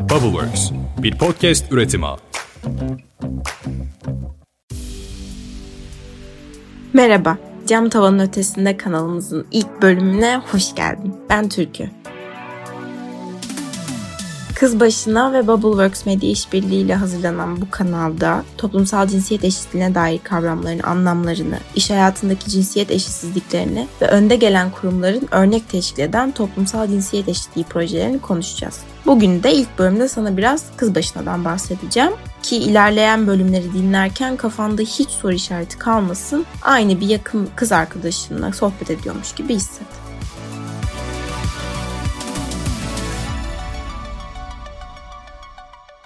Bubbleworks, bir podcast üretimi. Merhaba, Cam Tavanın Ötesinde kanalımızın ilk bölümüne hoş geldin. Ben Türkü. Kız Başına ve Bubbleworks Medya İşbirliği ile hazırlanan bu kanalda toplumsal cinsiyet eşitliğine dair kavramların anlamlarını, iş hayatındaki cinsiyet eşitsizliklerini ve önde gelen kurumların örnek teşkil eden toplumsal cinsiyet eşitliği projelerini konuşacağız. Bugün de ilk bölümde sana biraz Kız Başına'dan bahsedeceğim ki ilerleyen bölümleri dinlerken kafanda hiç soru işareti kalmasın. Aynı bir yakın kız arkadaşınla sohbet ediyormuş gibi hisset.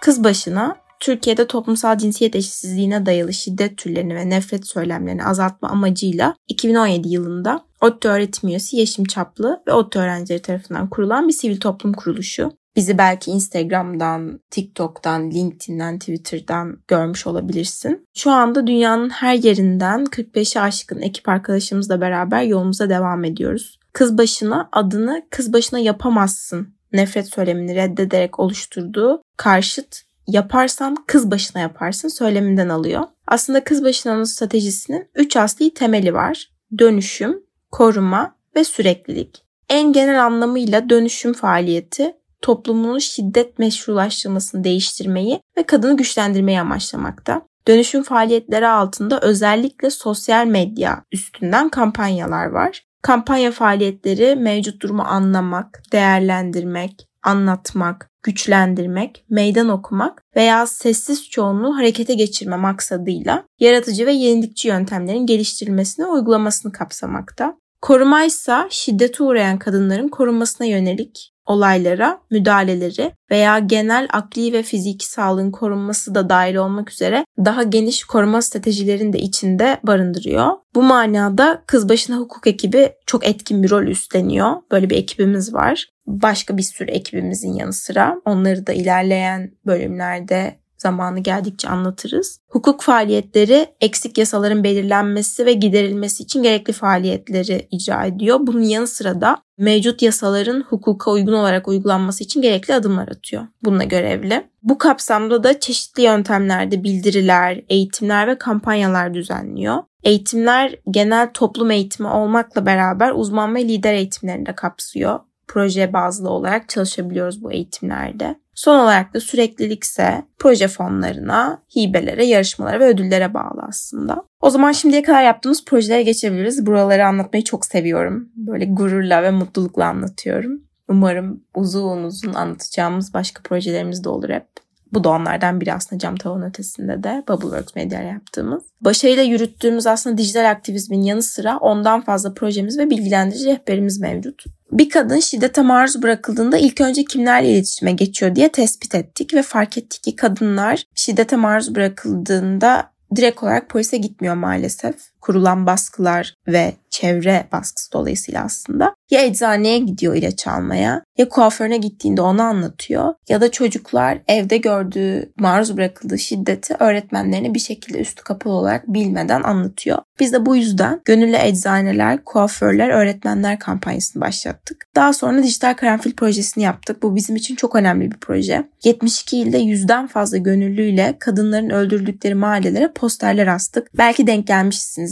Kız başına Türkiye'de toplumsal cinsiyet eşitsizliğine dayalı şiddet türlerini ve nefret söylemlerini azaltma amacıyla 2017 yılında ODTÜ öğretim üyesi Yeşim Çaplı ve ODTÜ öğrencileri tarafından kurulan bir sivil toplum kuruluşu. Bizi belki Instagram'dan, TikTok'tan, LinkedIn'den, Twitter'dan görmüş olabilirsin. Şu anda dünyanın her yerinden 45'i aşkın ekip arkadaşımızla beraber yolumuza devam ediyoruz. Kız başına adını kız başına yapamazsın nefret söylemini reddederek oluşturduğu karşıt yaparsan kız başına yaparsın söyleminden alıyor. Aslında kız başınanın stratejisinin 3 asli temeli var. Dönüşüm, koruma ve süreklilik. En genel anlamıyla dönüşüm faaliyeti toplumunun şiddet meşrulaştırmasını değiştirmeyi ve kadını güçlendirmeyi amaçlamakta. Dönüşüm faaliyetleri altında özellikle sosyal medya üstünden kampanyalar var. Kampanya faaliyetleri mevcut durumu anlamak, değerlendirmek, anlatmak, güçlendirmek, meydan okumak veya sessiz çoğunluğu harekete geçirme maksadıyla yaratıcı ve yenilikçi yöntemlerin geliştirilmesini uygulamasını kapsamakta. Koruma ise şiddete uğrayan kadınların korunmasına yönelik olaylara müdahaleleri veya genel akli ve fiziki sağlığın korunması da dahil olmak üzere daha geniş koruma stratejilerini de içinde barındırıyor. Bu manada kız başına hukuk ekibi çok etkin bir rol üstleniyor. Böyle bir ekibimiz var. Başka bir sürü ekibimizin yanı sıra onları da ilerleyen bölümlerde zamanı geldikçe anlatırız. Hukuk faaliyetleri eksik yasaların belirlenmesi ve giderilmesi için gerekli faaliyetleri icra ediyor. Bunun yanı sıra da mevcut yasaların hukuka uygun olarak uygulanması için gerekli adımlar atıyor. Bununla görevli. Bu kapsamda da çeşitli yöntemlerde bildiriler, eğitimler ve kampanyalar düzenliyor. Eğitimler genel toplum eğitimi olmakla beraber uzman ve lider eğitimlerini de kapsıyor proje bazlı olarak çalışabiliyoruz bu eğitimlerde. Son olarak da süreklilik ise proje fonlarına, hibelere, yarışmalara ve ödüllere bağlı aslında. O zaman şimdiye kadar yaptığımız projelere geçebiliriz. Buraları anlatmayı çok seviyorum. Böyle gururla ve mutlulukla anlatıyorum. Umarım uzun uzun anlatacağımız başka projelerimiz de olur hep. Bu da onlardan biri aslında cam tavan ötesinde de Bubbleworks Media yaptığımız. Başarıyla yürüttüğümüz aslında dijital aktivizmin yanı sıra ondan fazla projemiz ve bilgilendirici rehberimiz mevcut. Bir kadın şiddete maruz bırakıldığında ilk önce kimlerle iletişime geçiyor diye tespit ettik ve fark ettik ki kadınlar şiddete maruz bırakıldığında direkt olarak polise gitmiyor maalesef. Kurulan baskılar ve çevre baskısı dolayısıyla aslında ya eczaneye gidiyor ilaç almaya ya kuaförüne gittiğinde onu anlatıyor ya da çocuklar evde gördüğü maruz bırakıldığı şiddeti öğretmenlerine bir şekilde üstü kapalı olarak bilmeden anlatıyor. Biz de bu yüzden gönüllü eczaneler, kuaförler, öğretmenler kampanyasını başlattık. Daha sonra dijital karanfil projesini yaptık. Bu bizim için çok önemli bir proje. 72 ilde yüzden fazla gönüllüyle kadınların öldürüldükleri mahallelere posterler astık. Belki denk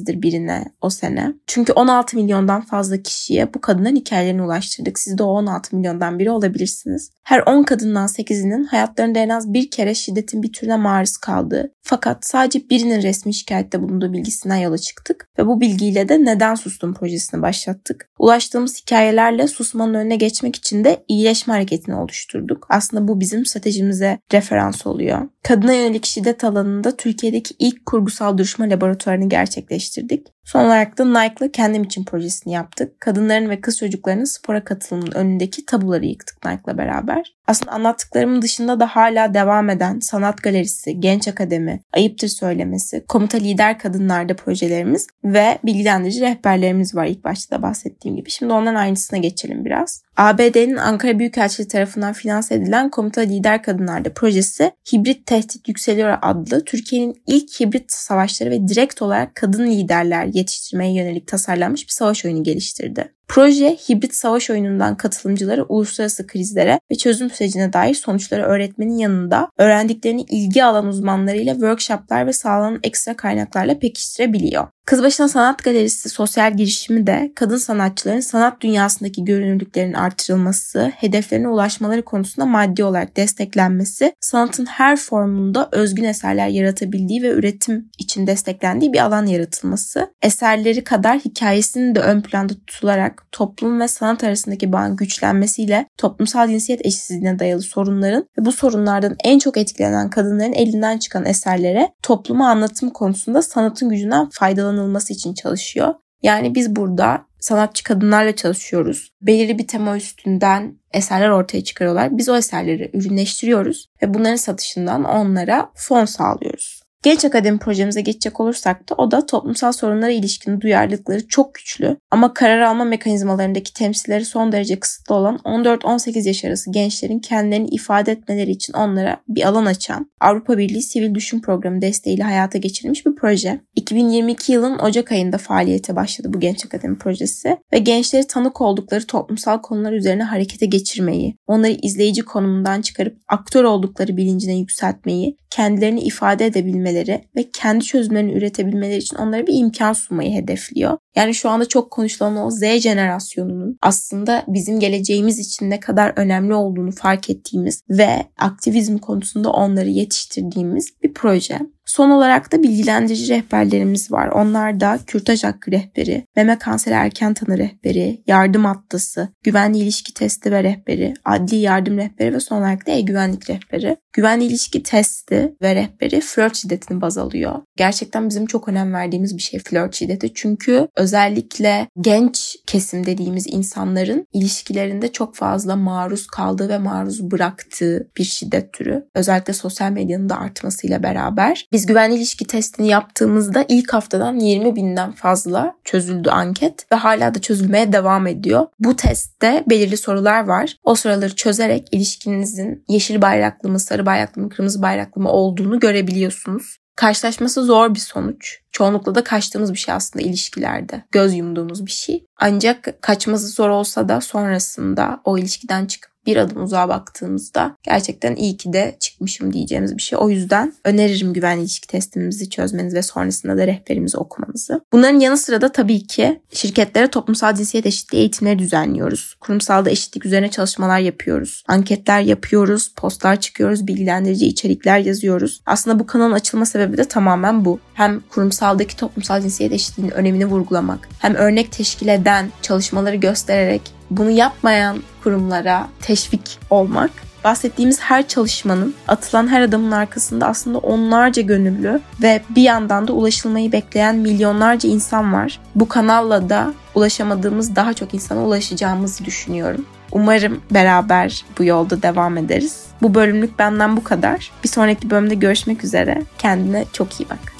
gelmişsinizdir birine o sene. Çünkü 16 milyondan fazla kişiye bu kadınların hikayelerini ulaştırdık. Siz de o 16 milyondan biri olabilirsiniz. Her 10 kadından 8'inin hayatlarında en az bir kere şiddetin bir türüne maruz kaldığı fakat sadece birinin resmi şikayette bulunduğu bilgisinden yola çıktık ve bu bilgiyle de Neden Sustum projesini başlattık. Ulaştığımız hikayelerle susmanın önüne geçmek için de iyileşme hareketini oluşturduk. Aslında bu bizim stratejimize referans oluyor. Kadına yönelik şiddet alanında Türkiye'deki ilk kurgusal duruşma laboratuvarını gerçekleştirdik gerçekleştirdik. Son olarak da Nike'la Kendim için projesini yaptık. Kadınların ve kız çocuklarının spora katılımının önündeki tabuları yıktık Nike'la beraber. Aslında anlattıklarımın dışında da hala devam eden Sanat Galerisi, Genç Akademi, Ayıptır Söylemesi, Komuta Lider Kadınlar'da projelerimiz ve bilgilendirici rehberlerimiz var ilk başta da bahsettiğim gibi. Şimdi onların aynısına geçelim biraz. ABD'nin Ankara Büyükelçiliği tarafından finanse edilen Komuta Lider Kadınlar'da projesi Hibrit Tehdit Yükseliyor adlı Türkiye'nin ilk hibrit savaşları ve direkt olarak kadın liderler yetiştirmeye yönelik tasarlanmış bir savaş oyunu geliştirdi. Proje hibrit savaş oyunundan katılımcıları uluslararası krizlere ve çözüm sürecine dair sonuçları öğretmenin yanında öğrendiklerini ilgi alan uzmanlarıyla workshoplar ve sağlanan ekstra kaynaklarla pekiştirebiliyor. Kız Başına Sanat Galerisi sosyal girişimi de kadın sanatçıların sanat dünyasındaki görünürlüklerinin artırılması, hedeflerine ulaşmaları konusunda maddi olarak desteklenmesi, sanatın her formunda özgün eserler yaratabildiği ve üretim için desteklendiği bir alan yaratılması, eserleri kadar hikayesinin de ön planda tutularak toplum ve sanat arasındaki bağın güçlenmesiyle toplumsal cinsiyet eşitsizliğine dayalı sorunların ve bu sorunlardan en çok etkilenen kadınların elinden çıkan eserlere topluma anlatım konusunda sanatın gücünden faydalanılması için çalışıyor. Yani biz burada sanatçı kadınlarla çalışıyoruz. Belirli bir tema üstünden eserler ortaya çıkarıyorlar. Biz o eserleri ürünleştiriyoruz ve bunların satışından onlara fon sağlıyoruz. Genç Akademi projemize geçecek olursak da o da toplumsal sorunlara ilişkin duyarlılıkları çok güçlü ama karar alma mekanizmalarındaki temsilleri son derece kısıtlı olan 14-18 yaş arası gençlerin kendilerini ifade etmeleri için onlara bir alan açan Avrupa Birliği Sivil Düşün Programı desteğiyle hayata geçirilmiş bir proje. 2022 yılın Ocak ayında faaliyete başladı bu Genç Akademi projesi ve gençleri tanık oldukları toplumsal konular üzerine harekete geçirmeyi, onları izleyici konumundan çıkarıp aktör oldukları bilincine yükseltmeyi, kendilerini ifade edebilmeleri ve kendi çözümlerini üretebilmeleri için onlara bir imkan sunmayı hedefliyor. Yani şu anda çok konuşulan o Z jenerasyonunun aslında bizim geleceğimiz için ne kadar önemli olduğunu fark ettiğimiz ve aktivizm konusunda onları yetiştirdiğimiz bir proje. Son olarak da bilgilendirici rehberlerimiz var. Onlar da kürtaj hakkı rehberi, meme kanseri erken tanı rehberi, yardım atlası, güvenli ilişki testi ve rehberi, adli yardım rehberi ve son olarak da e-güvenlik rehberi. Güvenli ilişki testi ve rehberi flört şiddetini baz alıyor. Gerçekten bizim çok önem verdiğimiz bir şey flört şiddeti. Çünkü özellikle genç kesim dediğimiz insanların ilişkilerinde çok fazla maruz kaldığı ve maruz bıraktığı bir şiddet türü. Özellikle sosyal medyanın da artmasıyla beraber. Biz güvenli ilişki testini yaptığımızda ilk haftadan 20 binden fazla çözüldü anket ve hala da çözülmeye devam ediyor. Bu testte belirli sorular var. O soruları çözerek ilişkinizin yeşil bayraklı mı, sarı bayraklı mı, kırmızı bayraklı mı olduğunu görebiliyorsunuz. Karşılaşması zor bir sonuç. Çoğunlukla da kaçtığımız bir şey aslında ilişkilerde. Göz yumduğumuz bir şey. Ancak kaçması zor olsa da sonrasında o ilişkiden çıkıp bir adım uzağa baktığımızda gerçekten iyi ki de çıkmışım diyeceğimiz bir şey. O yüzden öneririm güvenli ilişki testimizi çözmenizi ve sonrasında da rehberimizi okumanızı. Bunların yanı sıra da tabii ki şirketlere toplumsal cinsiyet eşitliği eğitimleri düzenliyoruz. Kurumsalda eşitlik üzerine çalışmalar yapıyoruz. Anketler yapıyoruz, postlar çıkıyoruz, bilgilendirici içerikler yazıyoruz. Aslında bu kanalın açılma sebebi de tamamen bu. Hem kurumsaldaki toplumsal cinsiyet eşitliğinin önemini vurgulamak, hem örnek teşkil eden çalışmaları göstererek bunu yapmayan kurumlara teşvik olmak. Bahsettiğimiz her çalışmanın, atılan her adamın arkasında aslında onlarca gönüllü ve bir yandan da ulaşılmayı bekleyen milyonlarca insan var. Bu kanalla da ulaşamadığımız daha çok insana ulaşacağımızı düşünüyorum. Umarım beraber bu yolda devam ederiz. Bu bölümlük benden bu kadar. Bir sonraki bölümde görüşmek üzere. Kendine çok iyi bak.